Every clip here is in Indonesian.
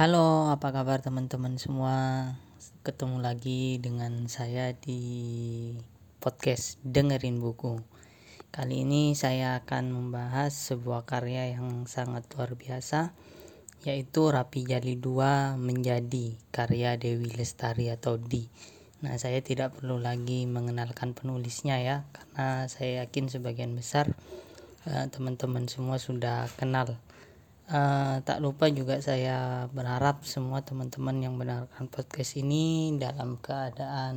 Halo, apa kabar teman-teman semua? Ketemu lagi dengan saya di podcast Dengerin Buku. Kali ini saya akan membahas sebuah karya yang sangat luar biasa, yaitu Rapi Jali 2 menjadi karya Dewi Lestari atau Di. Nah, saya tidak perlu lagi mengenalkan penulisnya ya, karena saya yakin sebagian besar eh, teman-teman semua sudah kenal Uh, tak lupa juga saya berharap semua teman-teman yang mendengarkan podcast ini dalam keadaan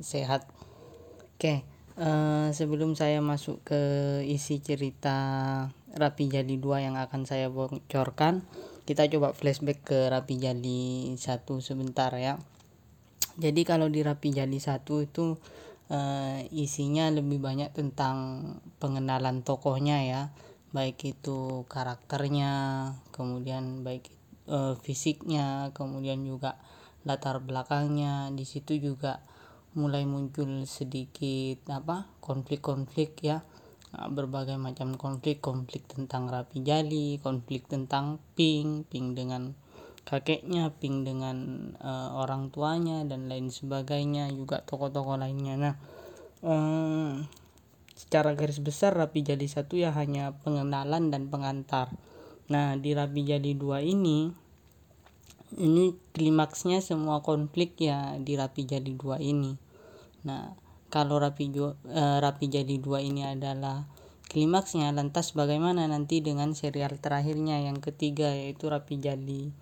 sehat. Oke, uh, eh, sebelum saya masuk ke isi cerita Rapi Jali 2 yang akan saya bocorkan, kita coba flashback ke Rapi Jali 1 sebentar ya. Jadi kalau di Rapi Jali 1 itu uh, isinya lebih banyak tentang pengenalan tokohnya ya baik itu karakternya kemudian baik e, fisiknya kemudian juga latar belakangnya di situ juga mulai muncul sedikit apa konflik-konflik ya. Nah, berbagai macam konflik konflik tentang rapi jali konflik tentang ping ping dengan kakeknya ping dengan e, orang tuanya dan lain sebagainya juga tokoh-tokoh lainnya. Nah e, Secara garis besar Rapi Jali satu ya hanya pengenalan dan pengantar. Nah, di Rapi Jali dua ini ini klimaksnya semua konflik ya di Rapi Jali dua ini. Nah, kalau Rapi uh, Rapi Jali dua ini adalah klimaksnya lantas bagaimana nanti dengan serial terakhirnya yang ketiga yaitu Rapi Jali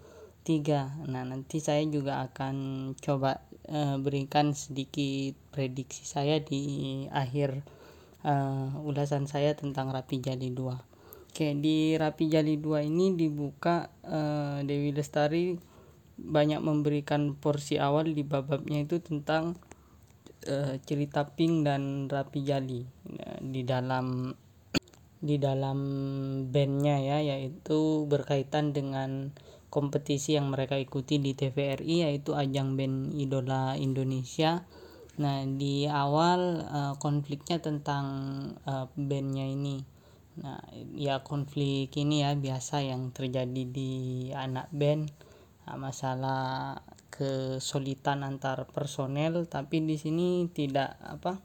3. Nah, nanti saya juga akan coba uh, berikan sedikit prediksi saya di akhir uh, ulasan saya tentang Rapi Jali 2. Oke, di Rapi Jali 2 ini dibuka uh, Dewi Lestari banyak memberikan porsi awal di bababnya itu tentang uh, cerita Pink dan Rapi Jali uh, di dalam di dalam bandnya ya yaitu berkaitan dengan kompetisi yang mereka ikuti di TVRI yaitu ajang band idola Indonesia Nah, di awal uh, konfliknya tentang uh, bandnya ini. Nah, ya konflik ini ya biasa yang terjadi di anak band. Nah, masalah kesulitan antar personel, tapi di sini tidak apa?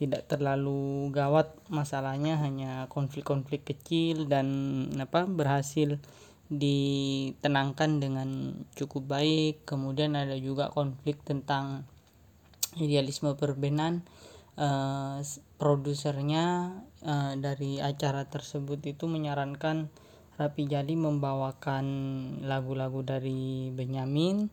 tidak terlalu gawat masalahnya hanya konflik-konflik kecil dan apa berhasil ditenangkan dengan cukup baik kemudian ada juga konflik tentang idealisme perbenan uh, produsernya uh, dari acara tersebut itu menyarankan Rapi Jali membawakan lagu-lagu dari Benyamin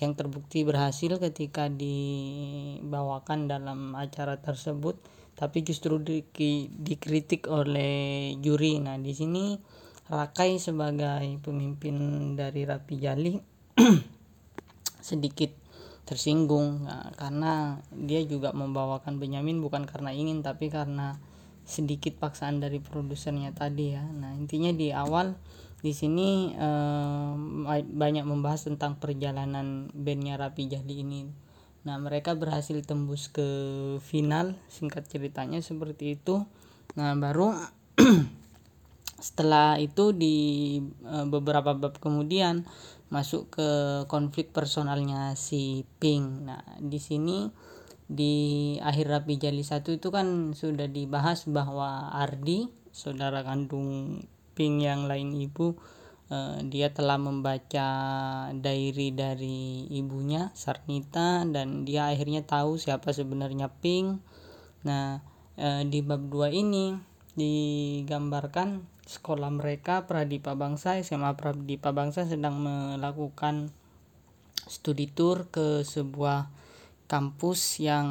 yang terbukti berhasil ketika dibawakan dalam acara tersebut tapi justru di, dikritik oleh juri. Nah di sini Rakai sebagai pemimpin dari Rapi Jali sedikit tersinggung nah, karena dia juga membawakan Benyamin bukan karena ingin tapi karena sedikit paksaan dari produsernya tadi ya. Nah, intinya di awal di sini eh, banyak membahas tentang perjalanan bandnya Rapi Jali ini. Nah, mereka berhasil tembus ke final, singkat ceritanya seperti itu. Nah, baru setelah itu di eh, beberapa bab kemudian masuk ke konflik personalnya si Pink. Nah, di sini di akhir Rapi Jali satu itu kan sudah dibahas bahwa Ardi, saudara kandung Pink yang lain ibu, eh, dia telah membaca diary dari ibunya Sarnita dan dia akhirnya tahu siapa sebenarnya Pink. Nah, eh, di bab 2 ini digambarkan sekolah mereka Pradipa Bangsa SMA Pradipa Bangsa sedang melakukan studi tour ke sebuah kampus yang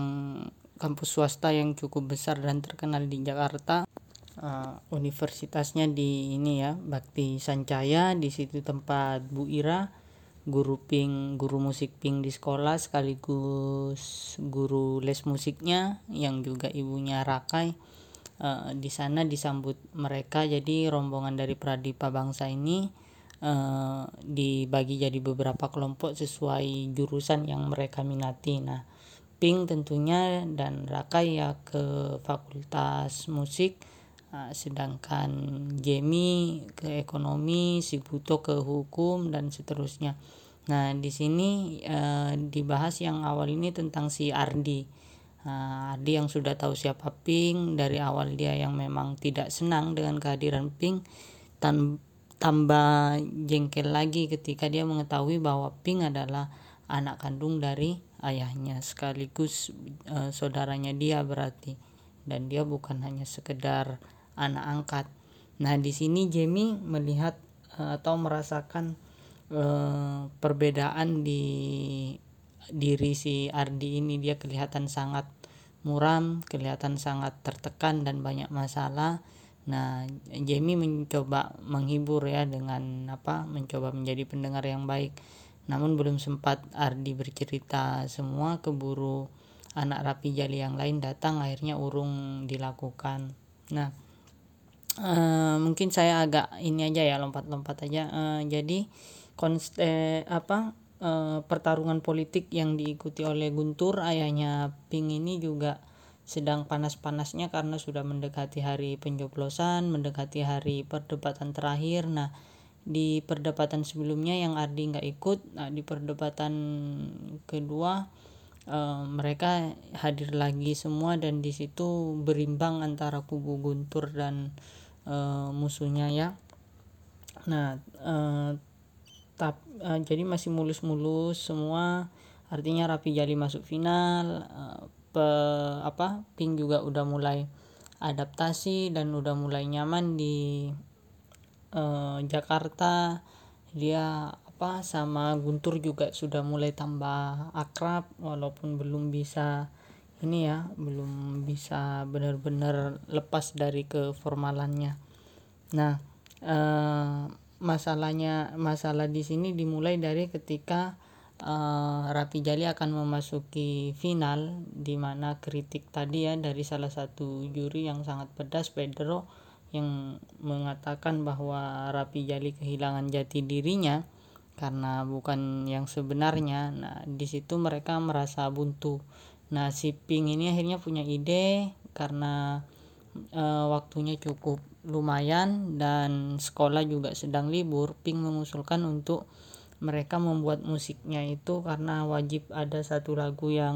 kampus swasta yang cukup besar dan terkenal di Jakarta. Uh, universitasnya di ini ya Bakti Sancaya. Di situ tempat Bu Ira guru ping guru musik ping di sekolah sekaligus guru les musiknya yang juga ibunya Rakai uh, di sana disambut mereka jadi rombongan dari Pradipa Bangsa ini uh, dibagi jadi beberapa kelompok sesuai jurusan yang mereka minati nah Pink tentunya dan Raka ya ke fakultas musik Nah, sedangkan Jamie ke ekonomi, si Buto ke hukum dan seterusnya. Nah, di sini uh, dibahas yang awal ini tentang si Ardi. Uh, Ardi yang sudah tahu siapa Pink dari awal dia yang memang tidak senang dengan kehadiran Pink tan tambah jengkel lagi ketika dia mengetahui bahwa Pink adalah anak kandung dari ayahnya sekaligus uh, saudaranya dia berarti dan dia bukan hanya sekedar anak angkat. Nah, di sini Jamie melihat uh, atau merasakan uh, perbedaan di diri si Ardi ini dia kelihatan sangat muram, kelihatan sangat tertekan dan banyak masalah. Nah, Jamie mencoba menghibur ya dengan apa? mencoba menjadi pendengar yang baik. Namun belum sempat Ardi bercerita semua keburu anak rapi jali yang lain datang akhirnya urung dilakukan. Nah, uh, mungkin saya agak ini aja ya lompat-lompat aja uh, jadi konst eh, apa uh, pertarungan politik yang diikuti oleh Guntur ayahnya Ping ini juga sedang panas-panasnya karena sudah mendekati hari pencoblosan, mendekati hari perdebatan terakhir. Nah, di perdebatan sebelumnya yang Ardi nggak ikut, nah di perdebatan kedua uh, mereka hadir lagi semua dan di situ berimbang antara kubu Guntur dan uh, musuhnya ya nah uh, tap, uh, jadi masih mulus-mulus semua. Artinya Rapi Jali masuk final uh, pe, apa Pink juga udah mulai adaptasi dan udah mulai nyaman di uh, Jakarta. Dia apa sama Guntur juga sudah mulai tambah akrab walaupun belum bisa ini ya belum bisa benar-benar lepas dari keformalannya. Nah eh, masalahnya masalah di sini dimulai dari ketika uh, Rapi Jali akan memasuki final di mana kritik tadi ya dari salah satu juri yang sangat pedas Pedro yang mengatakan bahwa Rapi Jali kehilangan jati dirinya karena bukan yang sebenarnya. Nah, di situ mereka merasa buntu. Nah, si Ping ini akhirnya punya ide karena e, waktunya cukup lumayan dan sekolah juga sedang libur. Ping mengusulkan untuk mereka membuat musiknya itu karena wajib ada satu lagu yang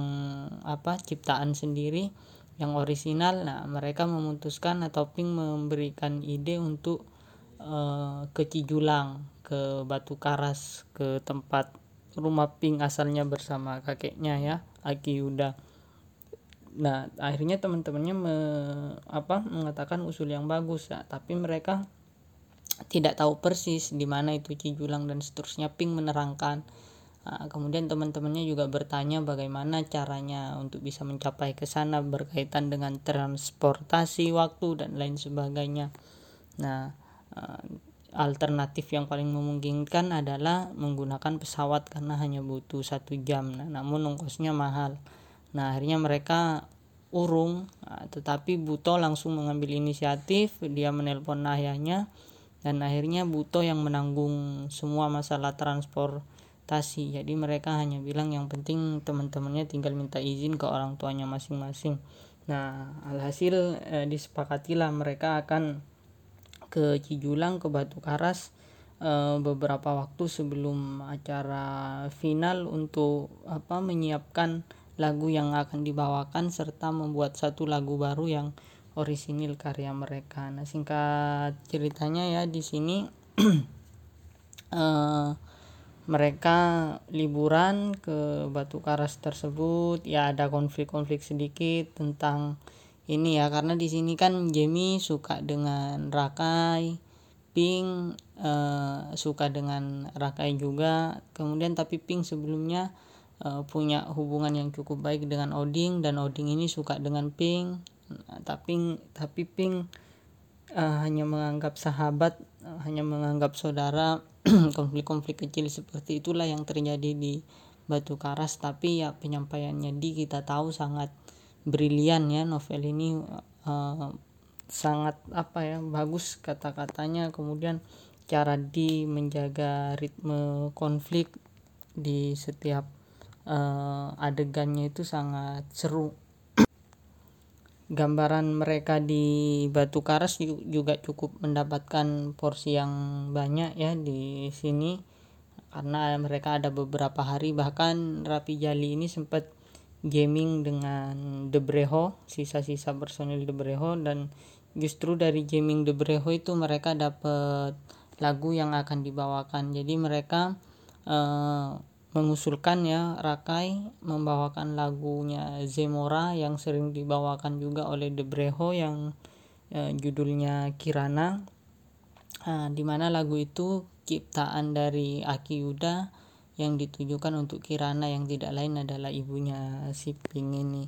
apa ciptaan sendiri yang orisinal. Nah, mereka memutuskan atau Ping memberikan ide untuk e, ke Cijulang, ke Batu Karas, ke tempat rumah Ping asalnya bersama kakeknya ya Aki Yuda nah akhirnya teman-temannya me, apa mengatakan usul yang bagus ya tapi mereka tidak tahu persis di mana itu Cijulang dan seterusnya. Ping menerangkan. Nah, kemudian teman-temannya juga bertanya bagaimana caranya untuk bisa mencapai ke sana berkaitan dengan transportasi waktu dan lain sebagainya. Nah uh, alternatif yang paling memungkinkan adalah menggunakan pesawat karena hanya butuh satu jam. Nah, namun ongkosnya mahal nah akhirnya mereka urung. Nah, tetapi Buto langsung mengambil inisiatif dia menelpon ayahnya dan akhirnya Buto yang menanggung semua masalah transportasi. Jadi mereka hanya bilang yang penting teman-temannya tinggal minta izin ke orang tuanya masing-masing. Nah alhasil eh, disepakatilah mereka akan ke Cijulang ke Batu Karas e, beberapa waktu sebelum acara final untuk apa menyiapkan lagu yang akan dibawakan serta membuat satu lagu baru yang orisinil karya mereka. Nah, singkat ceritanya ya di sini e, mereka liburan ke Batu Karas tersebut ya ada konflik-konflik sedikit tentang ini ya karena di sini kan Jamie suka dengan Rakai Pink uh, suka dengan Rakai juga kemudian tapi Pink sebelumnya uh, punya hubungan yang cukup baik dengan Oding dan Oding ini suka dengan Pink tapi tapi Pink uh, hanya menganggap sahabat uh, hanya menganggap saudara. Konflik-konflik kecil seperti itulah yang terjadi di Batu Karas. Tapi ya penyampaiannya di kita tahu sangat brilian ya novel ini. Uh, sangat apa ya bagus kata-katanya. Kemudian cara di menjaga ritme konflik di setiap uh, adegannya itu sangat seru. Gambaran mereka di Batu Karas juga cukup mendapatkan porsi yang banyak ya di sini karena mereka ada beberapa hari. Bahkan Rapi Jali ini sempat gaming dengan Debreho sisa-sisa personil Debreho dan justru dari gaming Debreho itu mereka dapat lagu yang akan dibawakan. Jadi mereka uh, mengusulkan ya Rakai membawakan lagunya Zemora yang sering dibawakan juga oleh Debreho yang eh, judulnya Kirana. Uh, di mana lagu itu ciptaan dari Aki Yuda yang ditujukan untuk Kirana yang tidak lain adalah ibunya si Ping ini.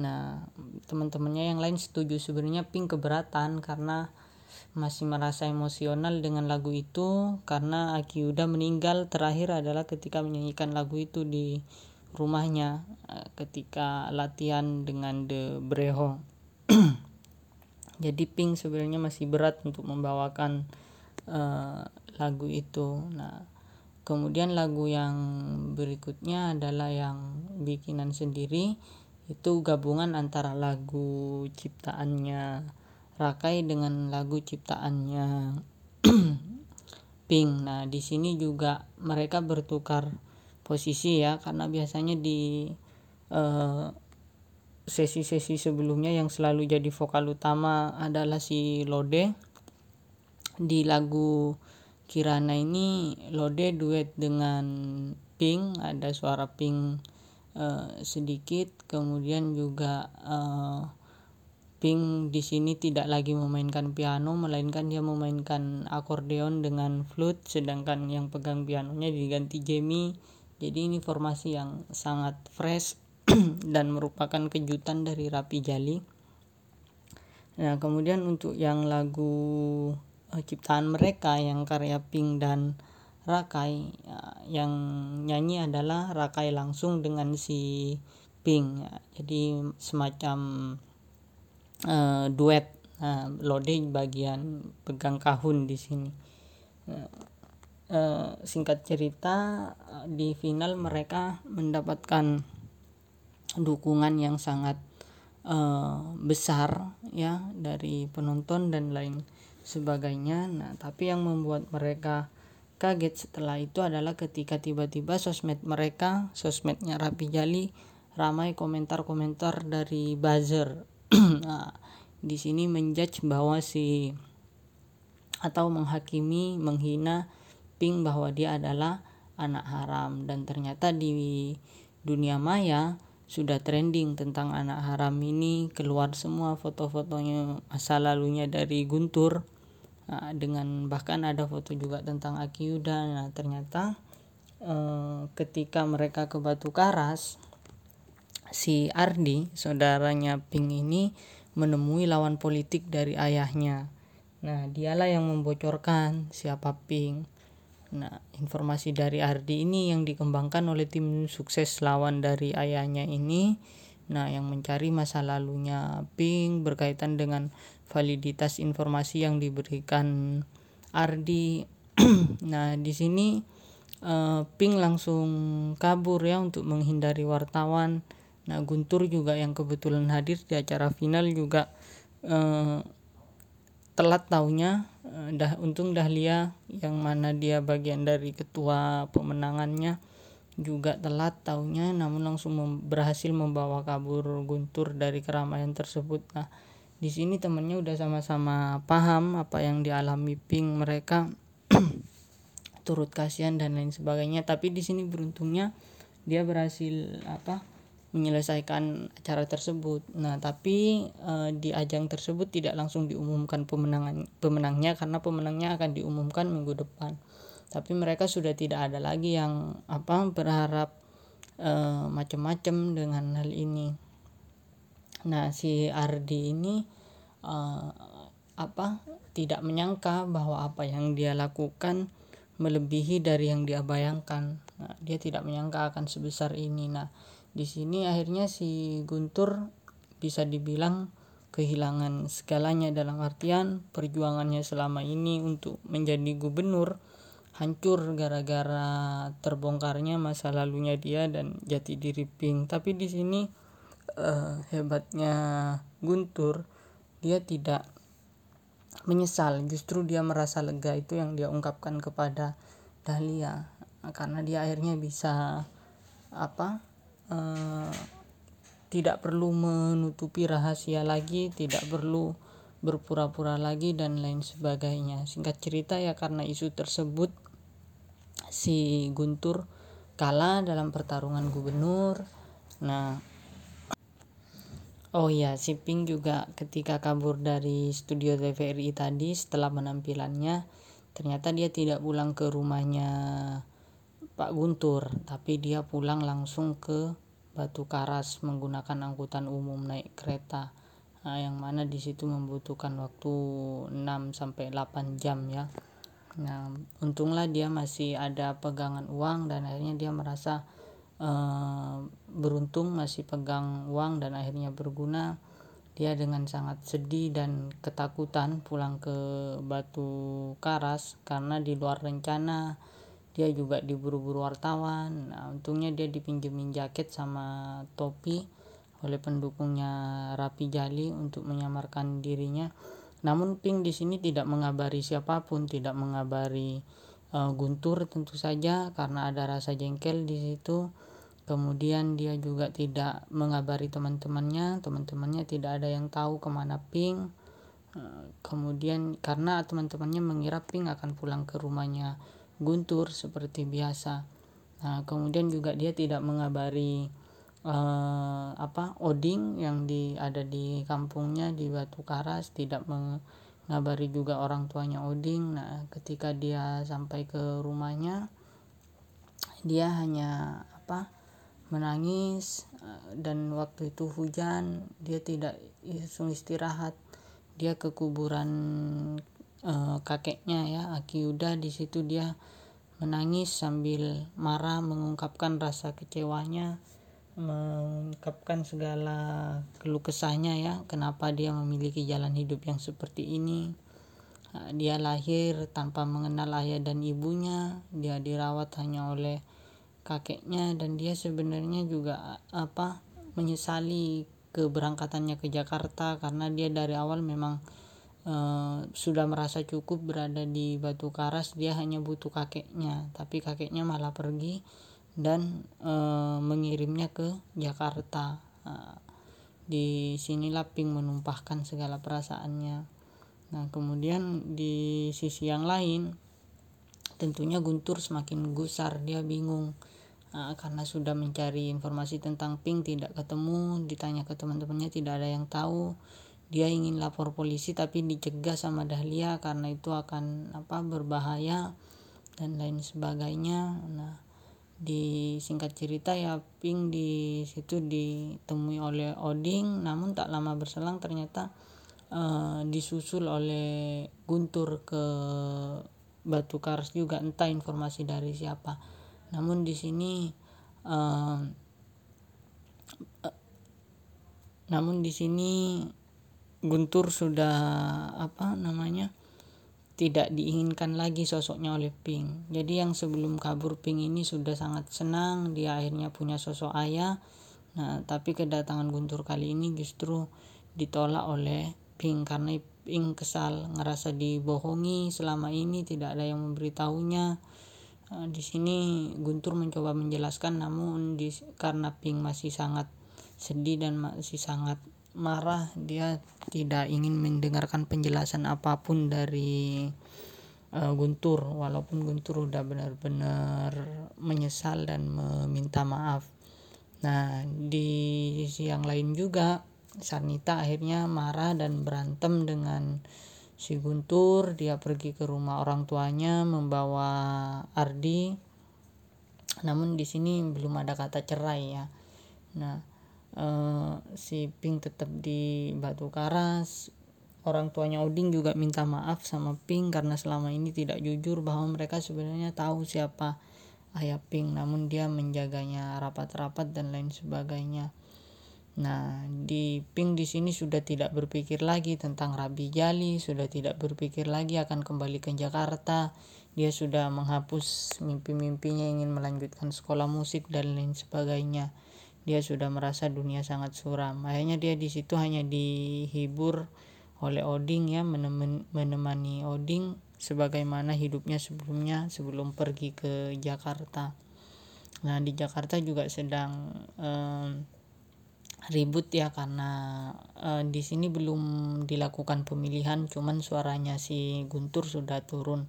Nah teman-temannya yang lain setuju. Sebenarnya Ping keberatan karena masih merasa emosional dengan lagu itu karena Aki Yuda meninggal terakhir adalah ketika menyanyikan lagu itu di rumahnya eh, ketika latihan dengan The Breho jadi Pink sebenarnya masih berat untuk membawakan uh, lagu itu. Nah kemudian lagu yang berikutnya adalah yang bikinan sendiri itu gabungan antara lagu ciptaannya Rakai dengan lagu ciptaannya Pink. Nah, di sini juga mereka bertukar posisi ya karena biasanya di uh, sesi-sesi sebelumnya yang selalu jadi vokal utama adalah si Lode. Di lagu Kirana ini Lode duet dengan Pink, ada suara Pink uh, sedikit, kemudian juga uh, Pink di sini tidak lagi memainkan piano melainkan dia memainkan akordeon dengan flute sedangkan yang pegang pianonya diganti Jamie. Jadi ini formasi yang sangat fresh dan merupakan kejutan dari Rapi Jali. Nah, kemudian untuk yang lagu uh, ciptaan mereka yang karya Pink dan Rakai uh, yang nyanyi adalah Rakai langsung dengan si Pink. Jadi semacam uh, duet. Uh, bagian pegang kahun di sini. Uh, uh, singkat cerita di final mereka mendapatkan dukungan yang sangat uh, besar ya dari penonton dan lain sebagainya. Nah tapi yang membuat mereka kaget setelah itu adalah ketika tiba-tiba sosmed mereka sosmednya Rapi Jali ramai komentar-komentar dari buzzer nah, di sini menjudge bahwa si atau menghakimi menghina Pink bahwa dia adalah anak haram. Dan ternyata di dunia maya sudah trending tentang anak haram ini. Keluar semua foto-fotonya masa lalunya dari Guntur. Nah, dengan bahkan ada foto juga tentang Aki Yuda nah ternyata eh, ketika mereka ke Batu Karas si Ardi saudaranya Pink ini menemui lawan politik dari ayahnya. Nah dialah yang membocorkan siapa Pink. Nah informasi dari Ardi ini yang dikembangkan oleh tim sukses lawan dari ayahnya ini. Nah yang mencari masa lalunya Pink berkaitan dengan validitas informasi yang diberikan Ardi. Nah di sini uh, Pink langsung kabur ya untuk menghindari wartawan Nah Guntur juga yang kebetulan hadir di acara final juga eh, telat taunya eh, dah untung Dahlia yang mana dia bagian dari ketua pemenangannya juga telat taunya namun langsung mem berhasil membawa kabur Guntur dari keramaian tersebut. Nah di sini temennya udah sama-sama paham apa yang dialami Pink mereka turut kasihan dan lain sebagainya tapi di sini beruntungnya dia berhasil apa menyelesaikan acara tersebut. Nah, tapi e, di ajang tersebut tidak langsung diumumkan pemenangan pemenangnya karena pemenangnya akan diumumkan minggu depan. Tapi mereka sudah tidak ada lagi yang apa berharap e, macam-macam dengan hal ini. Nah, si Ardi ini e, apa tidak menyangka bahwa apa yang dia lakukan melebihi dari yang dia bayangkan. Nah, dia tidak menyangka akan sebesar ini. Nah, di sini akhirnya si Guntur bisa dibilang kehilangan segalanya dalam artian perjuangannya selama ini untuk menjadi gubernur hancur gara-gara terbongkarnya masa lalunya dia dan jati diri Pink. Tapi di sini uh, hebatnya Guntur dia tidak menyesal justru dia merasa lega itu yang dia ungkapkan kepada Dahlia karena dia akhirnya bisa apa uh, tidak perlu menutupi rahasia lagi tidak perlu berpura-pura lagi dan lain sebagainya. Singkat cerita ya karena isu tersebut si Guntur kalah dalam pertarungan gubernur. Nah Oh iya, si Pink juga ketika kabur dari studio TVRI tadi setelah penampilannya ternyata dia tidak pulang ke rumahnya Pak Guntur, tapi dia pulang langsung ke Batu Karas menggunakan angkutan umum naik kereta. Nah, yang mana di situ membutuhkan waktu 6 sampai 8 jam ya. Nah, untunglah dia masih ada pegangan uang dan akhirnya dia merasa uh, beruntung masih pegang uang dan akhirnya berguna dia dengan sangat sedih dan ketakutan pulang ke Batu Karas karena di luar rencana dia juga diburu-buru wartawan. Nah, untungnya dia dipinjemin jaket sama topi oleh pendukungnya Rapi Jali untuk menyamarkan dirinya. Namun Pink di sini tidak mengabari siapa pun tidak mengabari uh, Guntur tentu saja karena ada rasa jengkel di situ. Kemudian dia juga tidak mengabari teman-temannya teman-temannya tidak ada yang tahu ke mana Pink. Eh, kemudian karena teman-temannya mengira Pink akan pulang ke rumahnya Guntur seperti biasa. Nah kemudian juga dia tidak mengabari uh, apa Oding yang di ada di kampungnya di Batu Karas tidak mengabari juga orang tuanya Oding. Nah ketika dia sampai ke rumahnya dia hanya apa menangis eh, dan waktu itu hujan dia tidak istirahat. Dia ke kuburan uh, kakeknya ya Aki Yuda di situ dia menangis sambil marah mengungkapkan rasa kecewanya mengungkapkan segala keluh kesahnya ya kenapa dia memiliki jalan hidup yang seperti ini. Eh, dia lahir tanpa mengenal ayah dan ibunya dia dirawat hanya oleh kakeknya dan dia sebenarnya juga apa menyesali keberangkatannya ke Jakarta karena dia dari awal memang uh, sudah merasa cukup berada di Batu Karas dia hanya butuh kakeknya. Tapi kakeknya malah pergi dan uh, mengirimnya ke Jakarta. Uh, di sinilah Pink menumpahkan segala perasaannya. Nah kemudian di sisi yang lain tentunya Guntur semakin gusar dia bingung. Uh, karena sudah mencari informasi tentang Pink tidak ketemu ditanya ke teman-temannya tidak ada yang tahu dia ingin lapor polisi tapi dicegah sama Dahlia karena itu akan apa berbahaya dan lain sebagainya. Nah di singkat cerita ya Pink di situ ditemui oleh Oding namun tak lama berselang ternyata uh, disusul oleh Guntur ke Batu Kars juga entah informasi dari siapa. Namun di sini uh, namun di sini Guntur sudah apa namanya tidak diinginkan lagi sosoknya oleh Pink. Jadi yang sebelum kabur Pink ini sudah sangat senang dia akhirnya punya sosok ayah. Nah, tapi kedatangan Guntur kali ini justru ditolak oleh Pink karena Pink kesal ngerasa dibohongi selama ini tidak ada yang memberitahunya Eh, di sini Guntur mencoba menjelaskan namun di, karena Pink masih sangat sedih dan masih sangat marah dia tidak ingin mendengarkan penjelasan apa pun dari uh, Guntur. Walaupun Guntur udah benar-benar menyesal dan meminta maaf. Nah di sisi yang lain juga Sanita akhirnya marah dan berantem dengan si Guntur. Dia pergi ke rumah orang tuanya membawa Ardi. Namun di sini belum ada kata cerai ya. Nah eh, si Pink tetap di Batu Karas orang tuanya Oding juga minta maaf sama Pink karena selama ini tidak jujur bahwa mereka sebenarnya tahu siapa ayah Pink namun dia menjaganya rapat-rapat dan lain sebagainya Nah, di Pink di sini sudah tidak berpikir lagi tentang Rabi Jali, sudah tidak berpikir lagi akan kembali ke Jakarta. Dia sudah menghapus mimpi-mimpinya ingin melanjutkan sekolah musik dan lain sebagainya. Dia sudah merasa dunia sangat suram. Akhirnya dia di situ hanya dihibur oleh Oding ya menemani Oding sebagaimana hidupnya sebelumnya sebelum pergi ke Jakarta. Nah di Jakarta juga sedang eh, ribut ya karena eh, di sini belum dilakukan pemilihan cuman suaranya si Guntur sudah turun.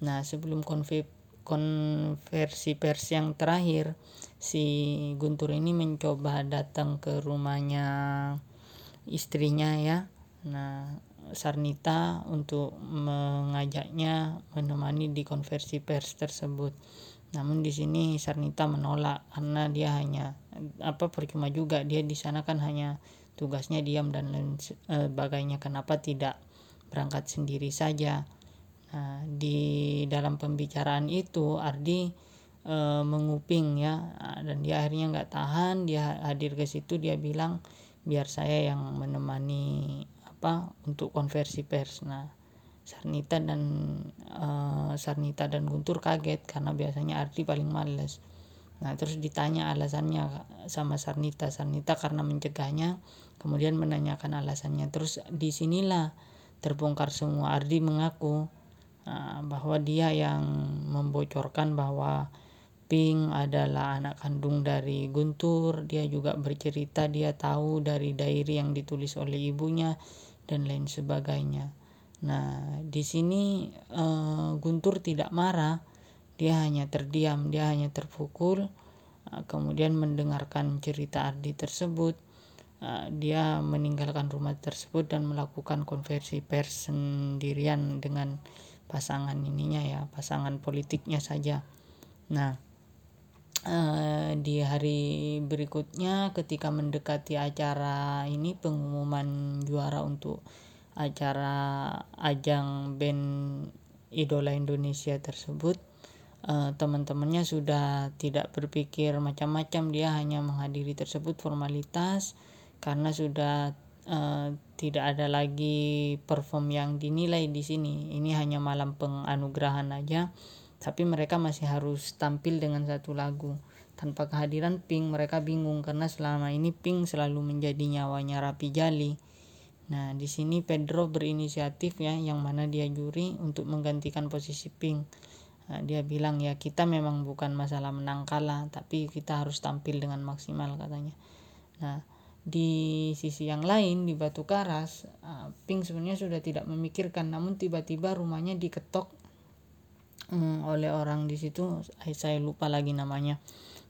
Nah sebelum konflik konversi pers yang terakhir si Guntur ini mencoba datang ke rumahnya istrinya ya. Nah Sarnita untuk mengajaknya menemani di konversi pers tersebut. Namun di sini Sarnita menolak karena dia hanya apa percuma juga. Dia di sana kan hanya tugasnya diam dan lain sebagainya. Kenapa tidak berangkat sendiri saja Nah, di dalam pembicaraan itu Ardi e, menguping ya dan dia akhirnya nggak tahan dia hadir ke situ dia bilang biar saya yang menemani apa untuk konversi pers. Nah, Sarnita dan e, Sarnita dan Guntur kaget karena biasanya Ardi paling males. Nah, terus ditanya alasannya sama Sarnita. Sarnita karena mencegahnya, kemudian menanyakan alasannya. Terus di sinilah terbongkar semua. Ardi mengaku bahwa dia yang membocorkan bahwa Pink adalah anak kandung dari Guntur. Dia juga bercerita dia tahu dari diary yang ditulis oleh ibunya dan lain sebagainya. Nah, di sini uh, Guntur tidak marah, dia hanya terdiam, dia hanya terpukul, uh, kemudian mendengarkan cerita Ardi tersebut. Uh, dia meninggalkan rumah tersebut dan melakukan konversi pers sendirian dengan pasangan ininya ya pasangan politiknya saja. Nah eh, di hari berikutnya ketika mendekati acara ini pengumuman juara untuk acara ajang band idola Indonesia tersebut eh, teman-temannya sudah tidak berpikir macam-macam. Dia hanya menghadiri tersebut formalitas karena sudah uh, tidak ada lagi perform yang dinilai di sini. Ini hanya malam penganugerahan aja, tapi mereka masih harus tampil dengan satu lagu. Tanpa kehadiran Pink, mereka bingung karena selama ini Pink selalu menjadi nyawanya Rapi Jali. Nah, di sini Pedro berinisiatif ya, yang mana dia juri untuk menggantikan posisi Pink. Nah, dia bilang ya kita memang bukan masalah menang kalah, tapi kita harus tampil dengan maksimal katanya. Nah, di sisi yang lain di Batu Karas uh, Pink sebenarnya sudah tidak memikirkan. Namun tiba-tiba rumahnya diketok um, oleh orang di situ. Saya lupa lagi namanya.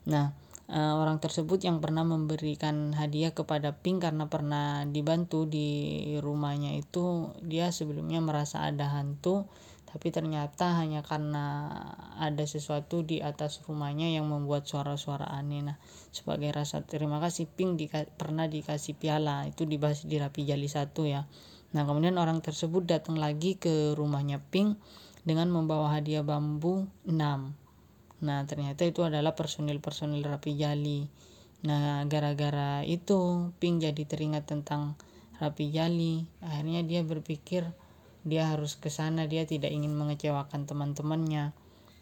Nah uh, orang tersebut yang pernah memberikan hadiah kepada Pink karena pernah dibantu di rumahnya itu dia sebelumnya merasa ada hantu tapi ternyata hanya karena ada sesuatu di atas rumahnya yang membuat suara-suara aneh. Nah sebagai rasa terima kasih Pink di, pernah dikasih piala. Itu dibahas di Rapi Jali satu ya. Nah kemudian orang tersebut datang lagi ke rumahnya Pink dengan membawa hadiah bambu 6 nah ternyata itu adalah personil-personil Rapi Jali. Nah gara-gara itu Pink jadi teringat tentang Rapi Jali. Akhirnya dia berpikir dia harus ke sana dia tidak ingin mengecewakan teman-temannya.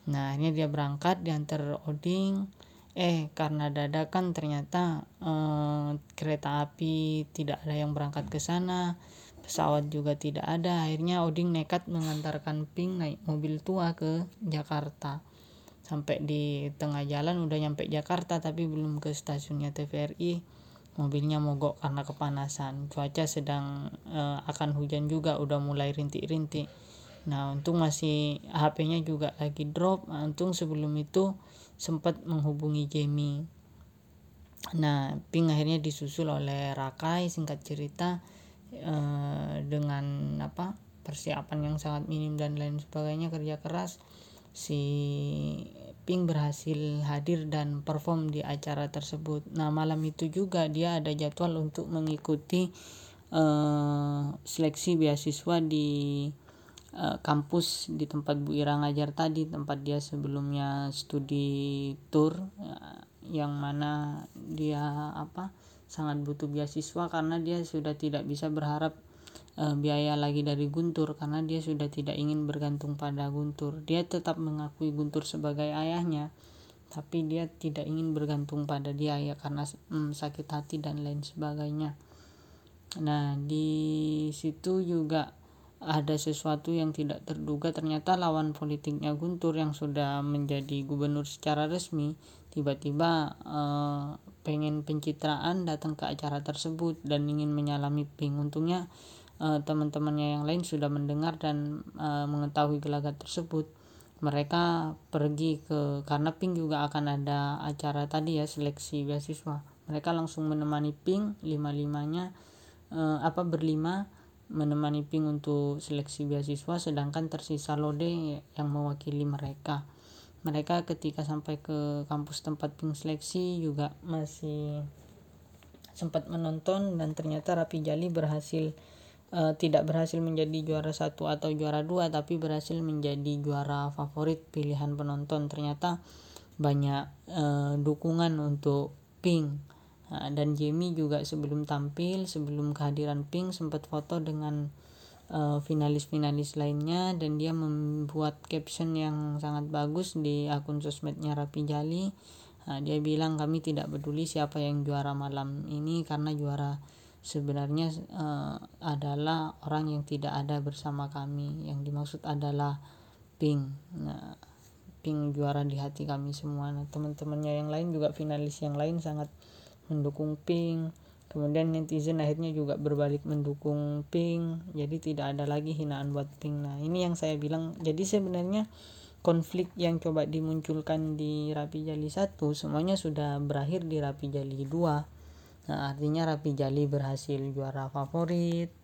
Nah ini dia berangkat diantar Oding. Eh karena dadakan ternyata eh, kereta api tidak ada yang berangkat ke sana pesawat juga tidak ada. Akhirnya Oding nekat mengantarkan Pink naik mobil tua ke Jakarta. Sampai di tengah jalan udah nyampe Jakarta tapi belum ke stasiunnya TVRI mobilnya mogok karena kepanasan. Cuaca sedang uh, akan hujan juga udah mulai rintik-rintik. Nah untung masih HP-nya juga lagi drop. Nah, untung sebelum itu sempat menghubungi Jamie. Nah Pink akhirnya disusul oleh Rakai singkat cerita uh, dengan apa persiapan yang sangat minim dan lain sebagainya kerja keras. Si Pink berhasil hadir dan perform di acara tersebut. Nah, malam itu juga dia ada jadwal untuk mengikuti uh, seleksi beasiswa di uh, kampus di tempat Bu Ira ngajar tadi, tempat dia sebelumnya studi tour uh, yang mana dia apa sangat butuh beasiswa karena dia sudah tidak bisa berharap uh, biaya lagi dari Guntur karena dia sudah tidak ingin bergantung pada Guntur. Dia tetap mengakui Guntur sebagai ayahnya, tapi dia tidak ingin bergantung pada dia ya karena hmm, sakit hati dan lain sebagainya nah di situ juga ada sesuatu yang tidak terduga ternyata lawan politiknya Guntur yang sudah menjadi gubernur secara resmi tiba-tiba eh, pengen pencitraan datang ke acara tersebut dan ingin menyalami Pink untungnya eh, teman-temannya yang lain sudah mendengar dan eh, mengetahui gelagat tersebut. Mereka pergi ke karena Pink juga akan ada acara tadi ya seleksi beasiswa. Mereka langsung menemani Pink lima limanya eh, apa berlima menemani Pink untuk seleksi beasiswa sedangkan tersisa Lode yang mewakili mereka. Mereka ketika sampai ke kampus tempat Pink seleksi juga masih sempat menonton dan ternyata Rapi Jali berhasil uh, tidak berhasil menjadi juara satu atau juara dua tapi berhasil menjadi juara favorit pilihan penonton. Ternyata banyak uh, dukungan untuk Pink. Uh, dan Jamie juga sebelum tampil sebelum kehadiran Pink sempat foto dengan finalis-finalis uh, lainnya dan dia membuat caption yang sangat bagus di akun sosmednya Rapi Jali. Uh, dia bilang kami tidak peduli siapa yang juara malam ini karena juara sebenarnya uh, adalah orang yang tidak ada bersama kami. Yang dimaksud adalah pink. Nah pink juara di hati kami semua. Nah teman-temannya yang lain juga finalis yang lain sangat mendukung pink. Kemudian netizen akhirnya juga berbalik mendukung pink. Jadi tidak ada lagi hinaan buat pink. Nah ini yang saya bilang. Jadi sebenarnya konflik yang coba dimunculkan di Rapi Jali 1 semuanya sudah berakhir di Rapi Jali 2 Nah, artinya Rapi Jali berhasil juara favorit.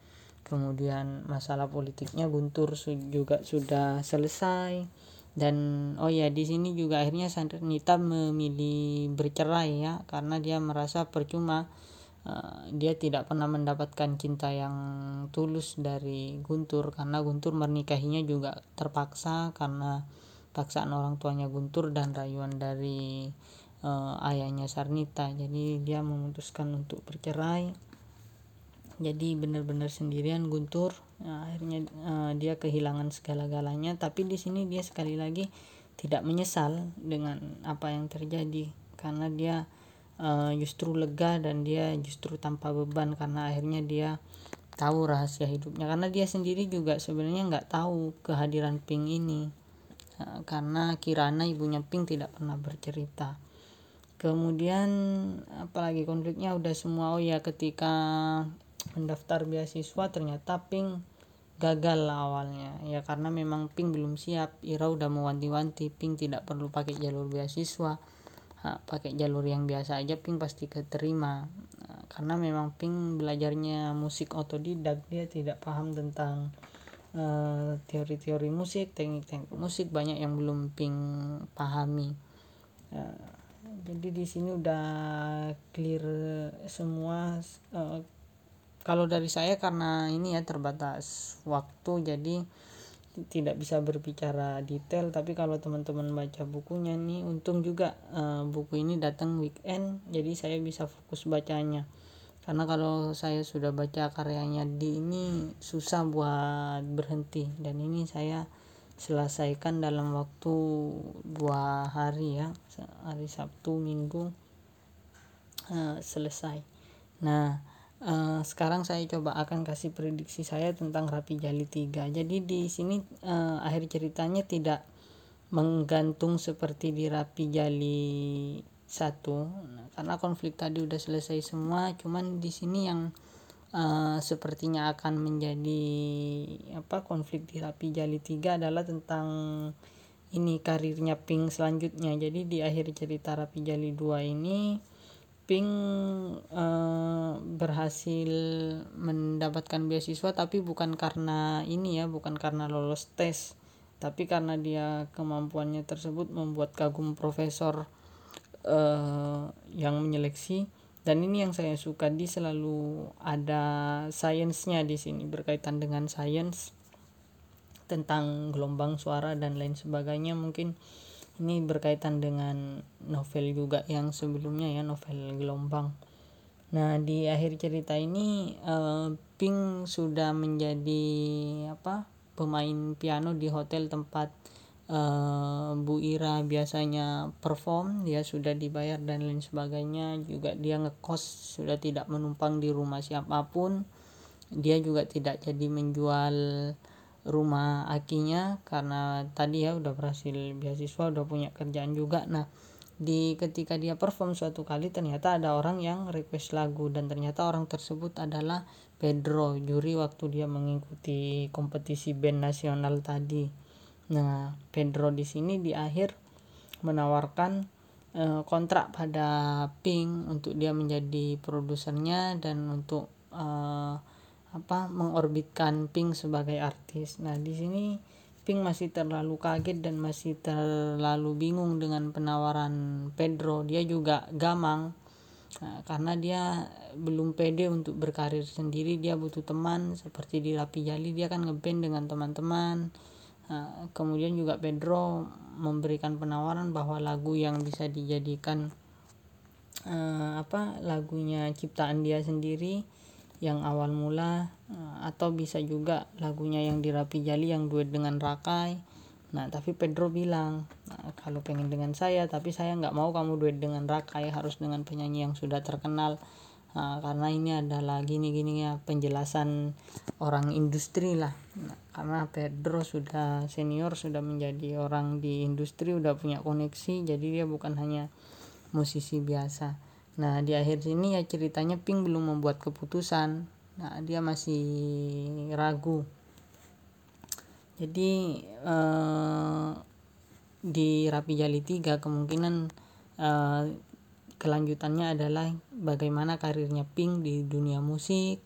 Kemudian masalah politiknya Guntur juga sudah selesai. Dan oh ya di sini juga akhirnya Sanita memilih bercerai ya karena dia merasa percuma uh, dia tidak pernah mendapatkan cinta yang tulus dari Guntur karena Guntur menikahinya juga terpaksa karena paksaan orang tuanya Guntur dan rayuan dari uh, ayahnya Sarnita. Jadi dia memutuskan untuk bercerai. Jadi benar-benar sendirian Guntur. Nah, akhirnya uh, dia kehilangan segala-galanya. Tapi di sini dia sekali lagi tidak menyesal dengan apa yang terjadi. Karena dia uh, justru lega dan dia justru tanpa beban. Karena akhirnya dia tahu rahasia hidupnya. Karena dia sendiri juga sebenarnya nggak tahu kehadiran Pink ini. Karena Kirana ibunya Pink tidak pernah bercerita kemudian apalagi konfliknya udah semua oh ya ketika mendaftar beasiswa ternyata Pink gagal awalnya. Ya karena memang Pink belum siap. Ira udah mewanti-wanti Pink tidak perlu pakai jalur beasiswa. Ha, pakai jalur yang biasa aja Pink pasti keterima. Nah, karena memang Pink belajarnya musik otodidak dia tidak paham tentang uh, teori-teori musik teknik-teknik musik. Banyak yang belum Pink pahami. Uh, jadi di sini udah clear semua uh, kalau dari saya karena ini ya terbatas waktu jadi tidak bisa berbicara detail. Tapi kalau teman-teman baca bukunya nih untung juga uh, buku ini datang weekend jadi saya bisa fokus bacanya. Karena kalau saya sudah baca karyanya di ini susah buat berhenti. Dan ini saya selesaikan dalam waktu dua hari ya hari Sabtu Minggu uh, selesai. Nah uh, sekarang saya coba akan kasih prediksi saya tentang Rapi Jali 3 jadi di sini uh, akhir ceritanya tidak menggantung seperti di Rapi Jali satu. Nah, karena konflik tadi udah selesai semua cuman di sini yang uh, sepertinya akan menjadi apa konflik di Rapi Jali 3 adalah tentang ini karirnya Pink selanjutnya. Jadi di akhir cerita Rapi Jali 2 ini Pink uh, berhasil mendapatkan beasiswa tapi bukan karena ini ya bukan karena lolos tes tapi karena dia kemampuannya tersebut membuat kagum profesor uh, yang menyeleksi dan ini yang saya suka di selalu ada sainsnya di sini berkaitan dengan sains tentang gelombang suara dan lain sebagainya. Mungkin ini berkaitan dengan novel juga yang sebelumnya ya novel gelombang. Nah di akhir cerita ini uh, Pink sudah menjadi apa pemain piano di hotel tempat uh, Bu Ira biasanya perform dia sudah dibayar dan lain sebagainya. Juga dia ngekos sudah tidak menumpang di rumah siapa pun. Dia juga tidak jadi menjual rumah akinya karena tadi ya udah berhasil beasiswa udah punya kerjaan juga. Nah di ketika dia perform suatu kali ternyata ada orang yang request lagu dan ternyata orang tersebut adalah Pedro juri waktu dia mengikuti kompetisi band nasional tadi nah Pedro di sini di akhir menawarkan uh, kontrak pada Pink untuk dia menjadi produsernya dan untuk uh, apa mengorbitkan Pink sebagai artis. Nah, di sini Pink masih terlalu kaget dan masih terlalu bingung dengan penawaran Pedro. Dia juga gamang nah, karena dia belum pede untuk berkarir sendiri. Dia butuh teman seperti di Rapi Jali dia kan ngeband dengan teman-teman. Nah, kemudian juga Pedro memberikan penawaran bahwa lagu yang bisa dijadikan uh, apa lagunya ciptaan dia sendiri yang awal mula eh, atau bisa juga lagunya yang dirapi jali yang duet dengan Rakai. Nah tapi Pedro bilang nah, kalau pengen dengan saya tapi saya nggak mau kamu duet dengan Rakai harus dengan penyanyi yang sudah terkenal nah, karena ini adalah gini gini ya penjelasan orang industri lah nah, karena Pedro sudah senior sudah menjadi orang di industri udah punya koneksi jadi dia bukan hanya musisi biasa Nah di akhir sini ya ceritanya Pink belum membuat keputusan. Nah dia masih ragu. Jadi eh, di Rapi Jali 3 kemungkinan eh, kelanjutannya adalah bagaimana karirnya Pink di dunia musik.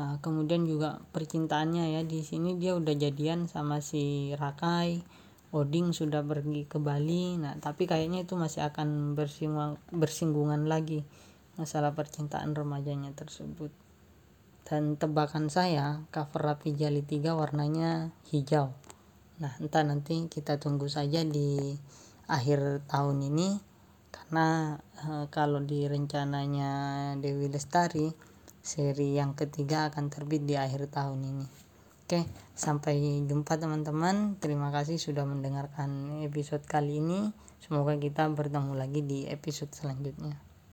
Nah, kemudian juga percintaannya ya. Di sini dia udah jadian sama si Rakai Oding sudah pergi ke Bali. Nah tapi kayaknya itu masih akan bersinggungan, bersinggungan lagi masalah percintaan remajanya tersebut. Dan tebakan saya cover Rapi Jali 3 warnanya hijau. Nah entah nanti kita tunggu saja di akhir tahun ini karena e, kalau di rencananya Dewi Lestari seri yang ketiga akan terbit di akhir tahun ini Oke, sampai jumpa teman-teman. Terima kasih sudah mendengarkan episode kali ini. Semoga kita bertemu lagi di episode selanjutnya.